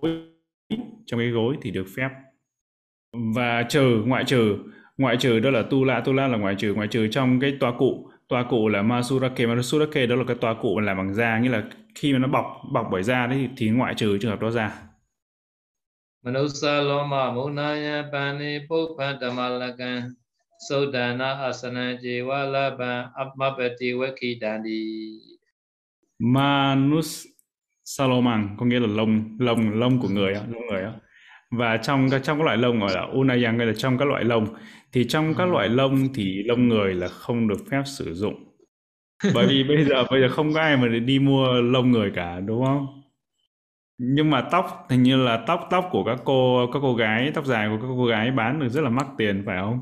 trong cái gối thì được phép. Và trừ ngoại trừ ngoại trừ đó là tu la tu la là ngoại trừ ngoại trừ trong cái tòa cụ tòa cụ là masurake masurake đó là cái tòa cụ làm bằng da nghĩa là khi mà nó bọc bọc bởi da đấy thì ngoại trừ trường hợp đó ra. Manusa loma munaya pani pupa damalakan ဏယံပန္နိပုပ္ပတမလကံသုဒ္ဓနာအစနံဇေဝလပံအမပတိဝခိတန္တိ Manus Salomon có nghĩa là lông lông lông của người á, lông người á. Và trong các trong các loại lông gọi là unayang hay là trong các loại lông thì trong các loại lông thì lông người là không được phép sử dụng. Bởi vì bây giờ bây giờ không có ai mà đi mua lông người cả đúng không? nhưng mà tóc hình như là tóc tóc của các cô các cô gái tóc dài của các cô gái bán được rất là mắc tiền phải không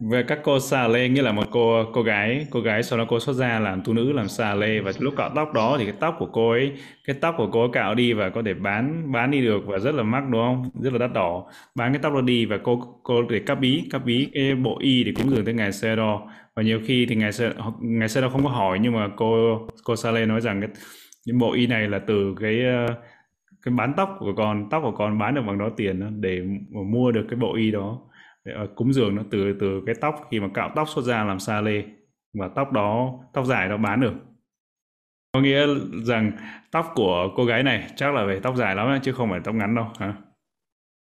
Về các cô xà lê, nghĩa là một cô cô gái cô gái sau đó cô xuất ra làm tu nữ, làm xà lê. Và lúc cạo tóc đó thì cái tóc của cô ấy, cái tóc của cô ấy cạo đi và có thể bán bán đi được và rất là mắc, đúng không? Rất là đắt đỏ. Bán cái tóc đó đi và cô cô để cắp bí cắp bí cái bộ y để cúng dường tới ngài xe đo. Và nhiều khi thì ngài xe ngài xe đo không có hỏi nhưng mà cô cô xà lê nói rằng cái, những bộ y này là từ cái ờ, cái bán tóc của con, tóc của con bán được bằng đó tiền để mua được cái bộ y đó cúng dường nó từ từ cái tóc khi mà cạo tóc xuất ra làm sa lê và tóc đó tóc dài đó bán được. Có nghĩa rằng tóc của cô gái này chắc là về tóc dài lắm chứ không phải tóc ngắn đâu hả?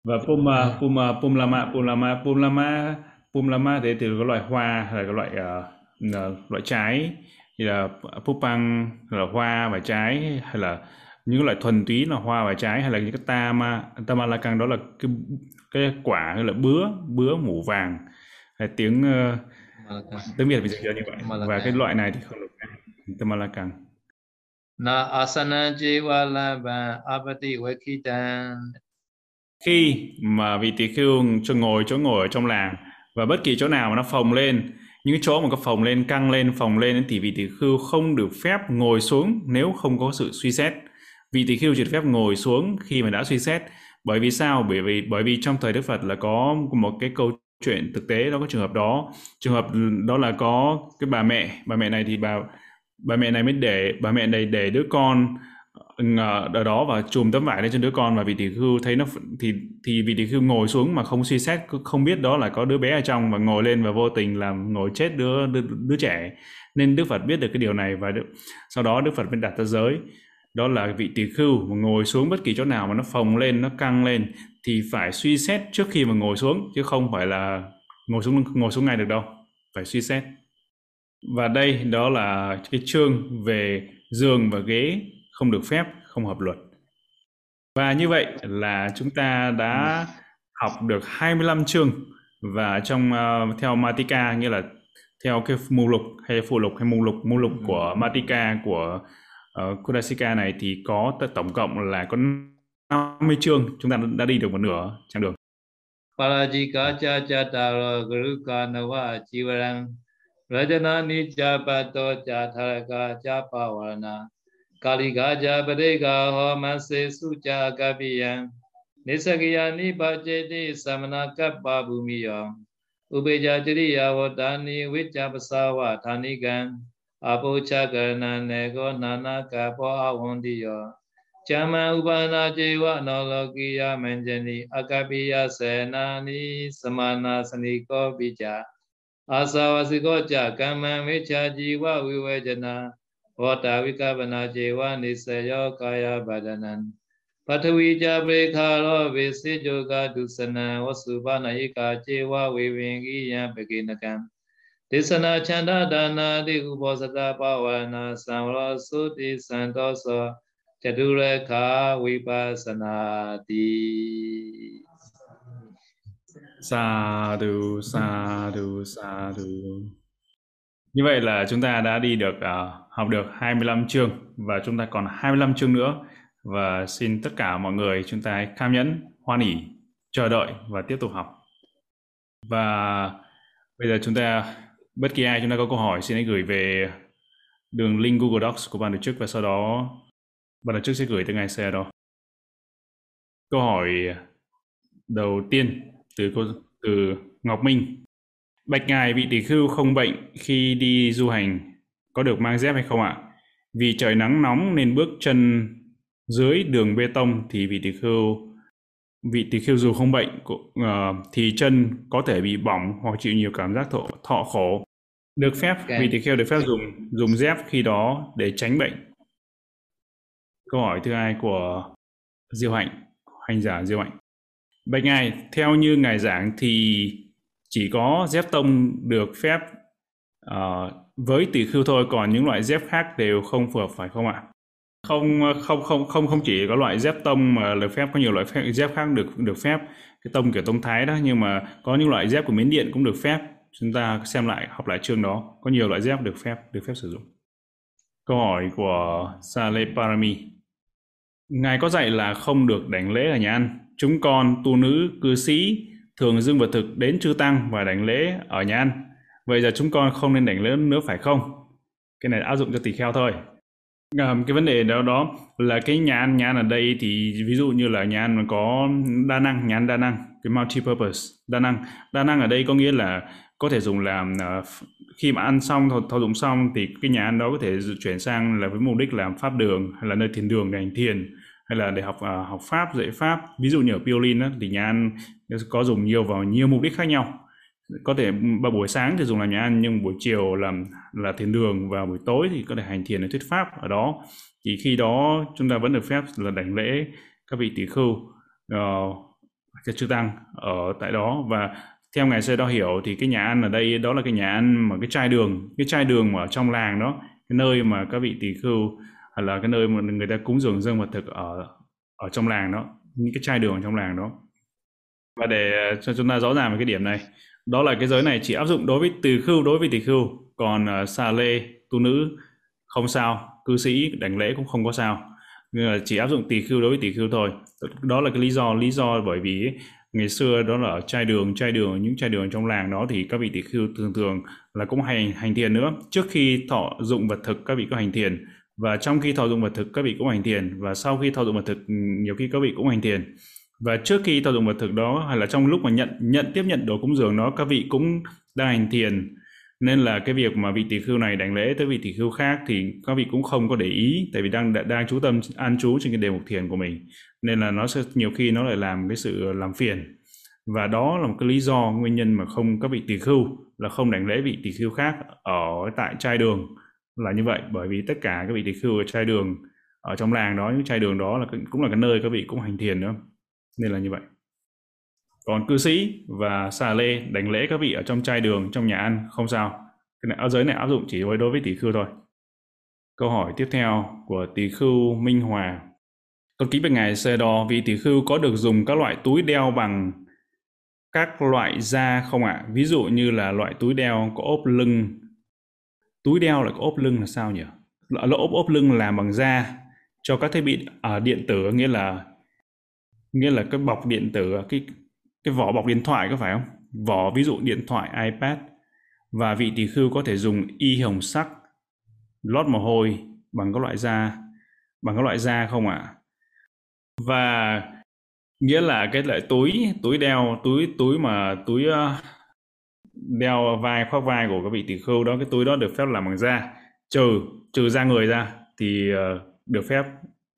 Và pum uh, pum uh, pum lama pum lama pum lama pum lama thì từ cái loại hoa hay là cái loại uh, loại trái như là pupang là hoa và trái hay là những loại thuần túy là hoa và trái hay là những cái tama tamalakang đó là cái cái quả hay là bứa bứa mủ vàng. Hay tiếng uh, tiếng việt mình dịch ra như vậy. Và cái loại này thì không được tamalakang. Na asana jiva lava apati vekitan khi mà vị tỷ khưu cho ngồi chỗ ngồi ở trong làng và bất kỳ chỗ nào mà nó phồng lên những chỗ mà có phồng lên căng lên phồng lên thì vị tỷ khưu không được phép ngồi xuống nếu không có sự suy xét vị tỷ khưu triệt được phép ngồi xuống khi mà đã suy xét. Bởi vì sao? Bởi vì bởi vì trong thời đức phật là có một cái câu chuyện thực tế đó có trường hợp đó. Trường hợp đó là có cái bà mẹ bà mẹ này thì bà bà mẹ này mới để bà mẹ này để đứa con ờ, ở đó và chùm tấm vải lên trên đứa con và vị tỷ khưu thấy nó thì thì vị tỷ khưu ngồi xuống mà không suy xét không biết đó là có đứa bé ở trong và ngồi lên và vô tình làm ngồi chết đứa đứa, đứa trẻ. Nên đức phật biết được cái điều này và đức, sau đó đức phật mới đặt ra giới đó là vị tỳ khưu mà ngồi xuống bất kỳ chỗ nào mà nó phồng lên nó căng lên thì phải suy xét trước khi mà ngồi xuống chứ không phải là ngồi xuống ngồi xuống ngay được đâu. Phải suy xét. Và đây đó là cái chương về giường và ghế không được phép không hợp luật. Và như vậy là chúng ta đã học được 25 chương và trong uh, theo Matika nghĩa là theo cái mục lục hay phụ lục hay mục lục mục lục của Matika của Ờ, uh, Kudasika này thì có tổng cộng là có 50 chương chúng ta đã đi được một nửa chặng đường. Parajika cha cha taro guruka nawa chivarang Rajana ni cha pato cha tharaka cha pavarana Kalika cha padeka homase su cha kapiyan Nisakaya ni bhajeti samana kappa bhumiya Ubeja jiriya vodani vicha pasawa thanikan အပုချကရဏနေကောနာနာကပောအဝန္တိယောဇမံဥပါနာကျေဝနောလောကိယမဉ္ဇနိအကပိယစေနာနိသမနာစနိကောပိကြအာသဝစီကောကြကမ္မံမိချာជីဝဝိဝေဇနာဟောတာဝိကပနာကျေဝနိစယောကာယဗဒနံပထဝီကြပေခါရောဝေစေကြကဒုစနံဝစုပနာယိကာကျေဝဝေဝင်ကိယံပကိနကံ ဒေသနာချန္တဒါနာတိကုဘောဇတပဝနာသံဝရသုတိသံတောသောจตุรคาวิปัสสนาติสาธุสาธุสาธุ Như vậy là chúng ta đã đi được uh, học được 25 chương và chúng ta còn 25 chương nữa. Và xin tất cả mọi người chúng ta hãy cam nhẫn, hoan hỉ, chờ đợi và tiếp tục học. Và bây giờ chúng ta bất kỳ ai, chúng ta có câu hỏi, xin hãy gửi về đường link Google Docs của ban tổ chức và sau đó ban tổ chức sẽ gửi tới ngài xe đó. Câu hỏi đầu tiên từ cô, từ Ngọc Minh. Bạch ngài vị tỷ khưu không bệnh khi đi du hành, có được mang dép hay không ạ? Vì trời nắng nóng nên bước chân dưới đường bê tông thì vị tỷ khưu vị tỷ khưu dù không bệnh uh, thì chân có thể bị bỏng hoặc chịu nhiều cảm giác thọ, thọ khổ. Được phép okay. vị tỳ kheo được phép dùng dùng dép khi đó để tránh bệnh. Câu hỏi thứ hai của diêu hạnh hành giả diêu hạnh. Bạch ngài theo như ngài giảng thì chỉ có dép tông được phép uh, với tỳ khưu thôi còn những loại dép khác đều không phù hợp phải không ạ không không không không không chỉ có loại dép tông mà được phép có nhiều loại phép, dép khác được được phép. Cái tông kiểu tông thái đó nhưng mà có những loại dép của miến điện cũng được phép. Chúng ta xem lại học lại chương đó. Có nhiều loại dép được phép được phép sử dụng. Câu hỏi của Sale Parami. Ngài có dạy là không được đánh lễ ở nhà ăn. Chúng con tu nữ cư sĩ thường dưng vật thực đến chư tăng và đánh lễ ở nhà ăn. Vậy giờ chúng con không nên đánh lễ nữa phải không? Cái này áp dụng cho tỳ kheo thôi à, cái vấn đề đó đó là cái nhà ăn nhà ăn ở đây thì ví dụ như là nhà ăn mà có đa năng nhà ăn đa năng cái multi purpose đa năng. Đa năng ở đây có nghĩa là có thể dùng làm uh, khi mà ăn xong thao, thao dụng xong thì cái nhà ăn đó có thể chuyển sang là với mục đích làm pháp đường hay là nơi thiền đường để hành thiền hay là để học uh, học pháp dạy pháp. Ví dụ như ở Piolin đó, thì nhà ăn có dùng nhiều vào nhiều mục đích khác nhau. Có thể buổi sáng thì dùng làm nhà ăn nhưng buổi chiều làm là thiền đường và buổi tối thì có thể hành thiền để thuyết pháp ở đó. Thì khi đó chúng ta vẫn được phép là đảnh lễ các vị tỷ khưu ờ, uh, các chư tăng ở tại đó. Và theo ngài sơ đo hiểu thì cái nhà ăn ở đây đó là cái nhà ăn mà cái chai đường cái chai đường mà ở trong làng đó cái nơi mà các vị tỷ khưu hay là cái nơi mà người ta cúng dường dân vật thực ở ở trong làng đó những cái chai đường ở trong làng đó. Và để ờ, cho chúng ta rõ ràng về cái điểm này đó là cái giới này chỉ áp dụng đối với từ khưu đối với tỷ khưu còn uh, xà lê tu nữ không sao. Cư sĩ đảnh lễ cũng không có sao. Nhưng mà chỉ áp dụng tỳ khưu đối với tỳ khưu thôi. Đó là cái lý do lý do bởi vì ngày xưa đó là ở trai đường trai đường những trai đường trong làng đó thì các vị tỳ khưu thường thường là cũng hành hành thiền nữa. Trước khi thọ dụng vật thực các vị có hành thiền. Và trong khi thọ dụng vật thực các vị cũng hành thiền. Và sau khi thọ dụng vật thực ừ, nhiều khi các vị cũng hành thiền. Và trước khi thọ dụng vật thực đó hay là trong lúc mà nhận nhận tiếp nhận đồ cúng dường đó các vị cũng đang hành thiền nên là cái việc mà vị tỷ khưu này đánh lễ tới vị tỷ khưu khác thì các vị cũng không có để ý, tại vì đang đang chú tâm, an trú trên cái đề mục thiền của mình. Nên là nó sẽ, nhiều khi nó lại làm cái sự làm phiền. Và đó là một cái lý do, nguyên nhân mà không các vị tỷ khưu, là không đánh lễ vị tỷ khưu khác ở tại trai đường là như vậy. Bởi vì tất cả các vị tỷ khưu ở trai đường, ở trong làng đó, những trai đường đó là cũng là cái nơi các vị cũng hành thiền nữa. Nên là như vậy còn cư sĩ và xà lê đánh lễ các vị ở trong chai đường trong nhà ăn không sao. Cái này áo giới này áp dụng chỉ đối với tỷ khưu thôi. Câu hỏi tiếp theo của tỷ khưu minh hòa. Con kính bạch ngài xe đo vị tỷ khưu có được dùng các loại túi đeo bằng các loại da không ạ? À? ví dụ như là loại túi đeo có ốp lưng. Túi đeo là có ốp lưng là sao nhỉ? Lỗ ốp ốp lưng làm bằng da cho các thiết bị ở à, điện tử nghĩa là nghĩa là cái bọc điện tử cái cái vỏ bọc điện thoại có phải không? Vỏ ví dụ điện thoại, ipad. Và vị tỷ khưu có thể dùng y hồng sắc, lót mồ hôi bằng các loại da, bằng các loại da không ạ? À? và nghĩa là cái loại túi túi đeo, túi túi mà túi ờ, đeo vai, khoác vai của các vị tỷ khưu đó, cái túi đó được phép làm bằng da. Trừ trừ da người ra thì ờ, được phép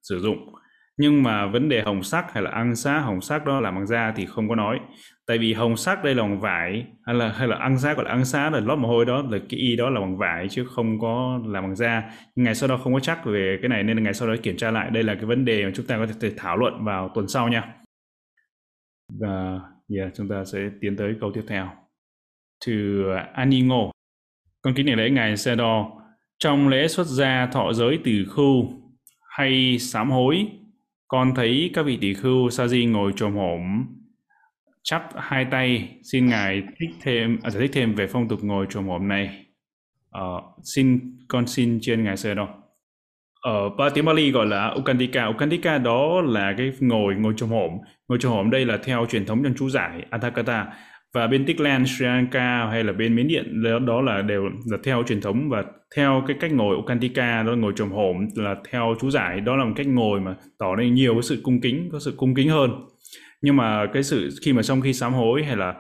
sử dụng nhưng mà vấn đề hồng sắc hay là ăn xá hồng sắc đó làm bằng da thì không có nói. Tại vì hồng sắc đây là bằng vải hay là hay là ăn xá gọi là ăn xá là lót mồ hôi đó là cái y đó là bằng vải chứ không có làm bằng da. Ngày sau đó không có chắc về cái này nên là ngày sau đó kiểm tra lại. Đây là cái vấn đề mà chúng ta có thể thảo luận vào tuần sau nha. Và yeah, chúng ta sẽ tiến tới câu tiếp theo. Từ uh, Aningo con kính này lễ ngài xe đo. Trong lễ xuất gia thọ giới từ khu hay sám hối con thấy các vị tỷ khưu sa di ngồi trồm hổm chắp hai tay xin ngài thích thêm à, giải thích thêm về phong tục ngồi trồm hổm này. Uh, xin con xin trên ngài sơ đâu ở ba tiếng Bali gọi là Ukandika. Ukandika đó là cái ngồi ngồi trồm hổm. Ngồi trồm hổm đây là theo truyền thống trong chú giải Antakata và bên Tiklan Sri Lanka hay là bên Miến Điện, đó là đều là theo truyền thống và theo cái cách ngồi Okantika đó là ngồi trồm hổm là theo chú giải. Đó là một cách ngồi mà tỏ lên nhiều cái sự cung kính, có sự cung kính hơn. Nhưng mà cái sự khi mà trong khi sám hối hay là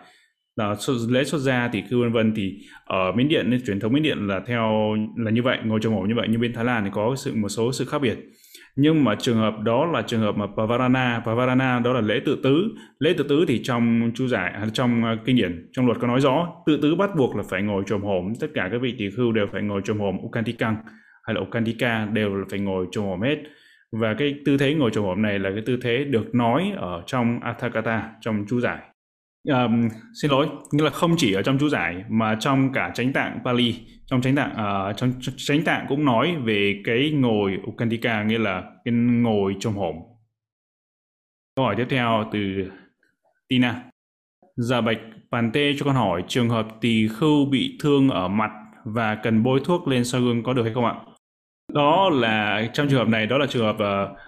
là lễ xuất gia thì cứ vân vân thì ở Miến Điện, truyền thống Miến Điện là theo, là như vậy, ngồi trồm hổm như vậy. Nhưng bên Thái Lan thì có sự, một số sự khác biệt nhưng mà trường hợp đó là trường hợp mà Pavarana Pavarana đó là lễ tự tứ. Lễ tự tứ thì trong chú giải à, trong à, kinh điển, trong luật có nói rõ, tự tứ bắt buộc là phải ngồi trồm hổm. Tất cả các vị tỳ khưu đều phải ngồi trồm hổm Ukantikang, hay là Ukantika đều là phải ngồi trồm hổm hết. Và cái tư thế ngồi trồm hổm này là cái tư thế được nói ở trong Athakata trong chú giải um, xin lỗi nghĩa là không chỉ ở trong chú giải mà trong cả chánh tạng Pali. Trong chánh tạng uh, trong chánh tạng cũng nói về cái ngồi Ukandika nghĩa là cái ngồi trong hổm. Câu hỏi tiếp theo từ Tina. Dạ bạch bàn tê cho con hỏi trường hợp tỳ khưu bị thương ở mặt và cần bôi thuốc lên soi gương có được hay không ạ? Đó là trong trường hợp này đó là trường hợp uh,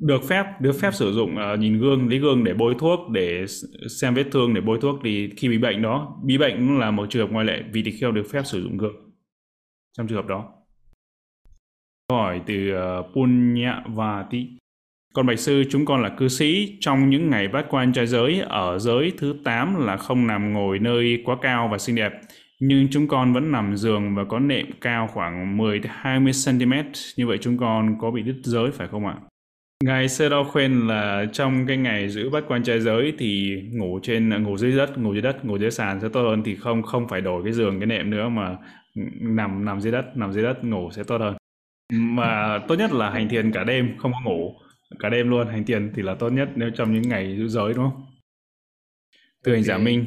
được phép được phép sử dụng uh, nhìn gương lấy gương để bôi thuốc để xem vết thương để bôi thuốc thì khi bị bệnh đó bị bệnh là một trường hợp ngoại lệ vì tỳ kheo được phép sử dụng gương trong trường hợp đó. Câu hỏi từ uh, Punya và Tị. Còn bạch sư chúng con là cư sĩ trong những ngày bát quan trai giới ở giới thứ 8 là không nằm ngồi nơi quá cao và xinh đẹp nhưng chúng con vẫn nằm giường và có nệm cao khoảng 10 20 cm như vậy chúng con có bị đứt giới phải không ạ? Ngài Sê Đo khuyên là trong cái ngày giữ bát quan trai giới thì ngủ trên ngủ dưới đất, ngủ dưới đất, ngủ dưới sàn sẽ tốt hơn thì không không phải đổi cái giường cái nệm nữa mà nằm nằm dưới đất, nằm dưới đất ngủ sẽ tốt hơn. Mà tốt nhất là hành thiền cả đêm không có ngủ cả đêm luôn hành thiền thì là tốt nhất nếu trong những ngày giữ giới đúng không? Từ hành giả Minh.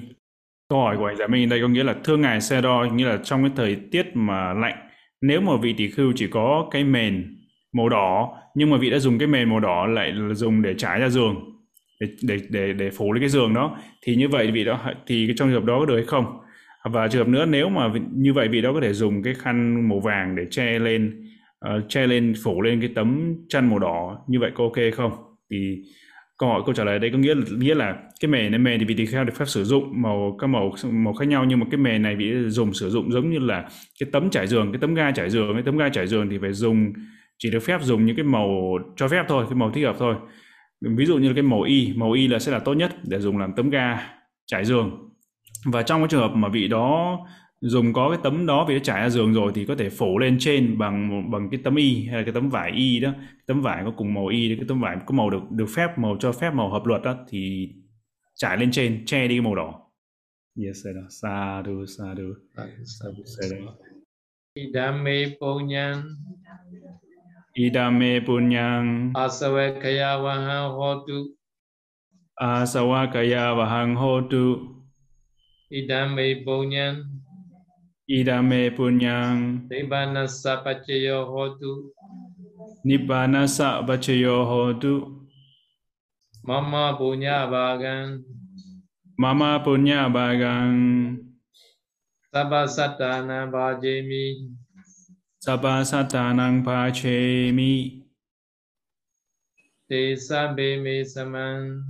Câu hỏi của hành giả Minh đây có nghĩa là thưa ngài Sê Đo nghĩa là trong cái thời tiết mà lạnh nếu mà vị tỷ khưu chỉ có cái mền màu đỏ. Nhưng mà vị đã dùng cái mền màu đỏ lại dùng để trải ra giường để để để để phủ lên cái giường đó. Thì như vậy vị đó thì trong trường hợp đó có được hay không? Và trường hợp nữa nếu mà như vậy vị đó có thể dùng cái khăn màu vàng để che lên uh, che lên phủ lên cái tấm chăn màu đỏ như vậy có ok không? Thì câu hỏi câu trả lời đây có nghĩa là nghĩa là cái mền này mền thì vị tỳ kheo được phép sử dụng màu các màu màu khác nhau nhưng mà cái mền này vị dùng sử dụng giống như là cái tấm trải giường cái tấm ga trải giường cái tấm ga trải giường thì phải dùng chỉ được phép dùng những cái màu cho phép thôi cái màu thích hợp thôi. Ví dụ như cái màu y màu y là sẽ là tốt nhất để dùng làm tấm ga trải giường. Và trong cái trường hợp mà vị đó dùng có cái tấm đó vì nó trải ra giường rồi thì có thể phủ lên trên bằng bằng cái tấm y hay là cái tấm vải y đó. Tấm vải có cùng màu y cái tấm vải có màu được được phép màu cho phép màu hợp luật đó thì trải lên trên che đi cái màu đỏ. Yes sir. Sadhu sadhu sadhu sadhu idame ponyan idame punyang. Asawakaya vahang hotu. Asawakaya vahang hotu. Idame ponyan idame punyang. Nibbana sapachayo hotu. Nibbana sapachayo hotu. Mama punya bagan. Mama punya bagan. Sabba sattana bhajemi Sabba satanang pachemi. Te sabbe me samang.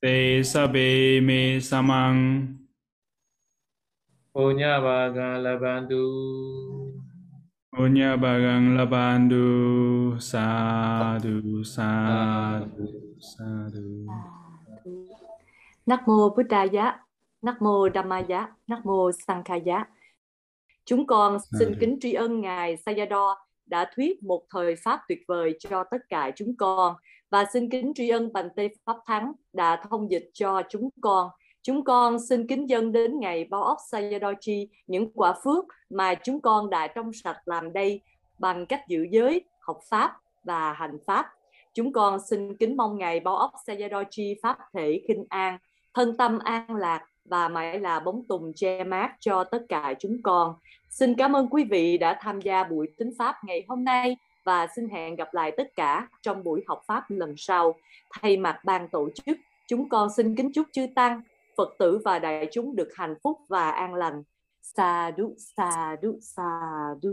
Te sabbe me samang. Punya bagang labandu. Punya bagang labandu. Sadhu, sadhu, sadhu. Namo Buddhaya, Namo Dhammaya, Namo Sankhaya. Chúng con xin kính tri ân Ngài Sayadaw đã thuyết một thời Pháp tuyệt vời cho tất cả chúng con và xin kính tri ân Bành Tê Pháp Thắng đã thông dịch cho chúng con. Chúng con xin kính dân đến ngày bao óc Sayadaw những quả phước mà chúng con đã trong sạch làm đây bằng cách giữ giới, học Pháp và hành Pháp. Chúng con xin kính mong Ngài bao óc Sayadaw Pháp thể khinh an, thân tâm an lạc và mãi là bóng tùng che mát cho tất cả chúng con. Xin cảm ơn quý vị đã tham gia buổi tính Pháp ngày hôm nay và xin hẹn gặp lại tất cả trong buổi học Pháp lần sau. Thay mặt ban tổ chức, chúng con xin kính chúc chư Tăng, Phật tử và đại chúng được hạnh phúc và an lành. Sa đu, sa đu, sa đu.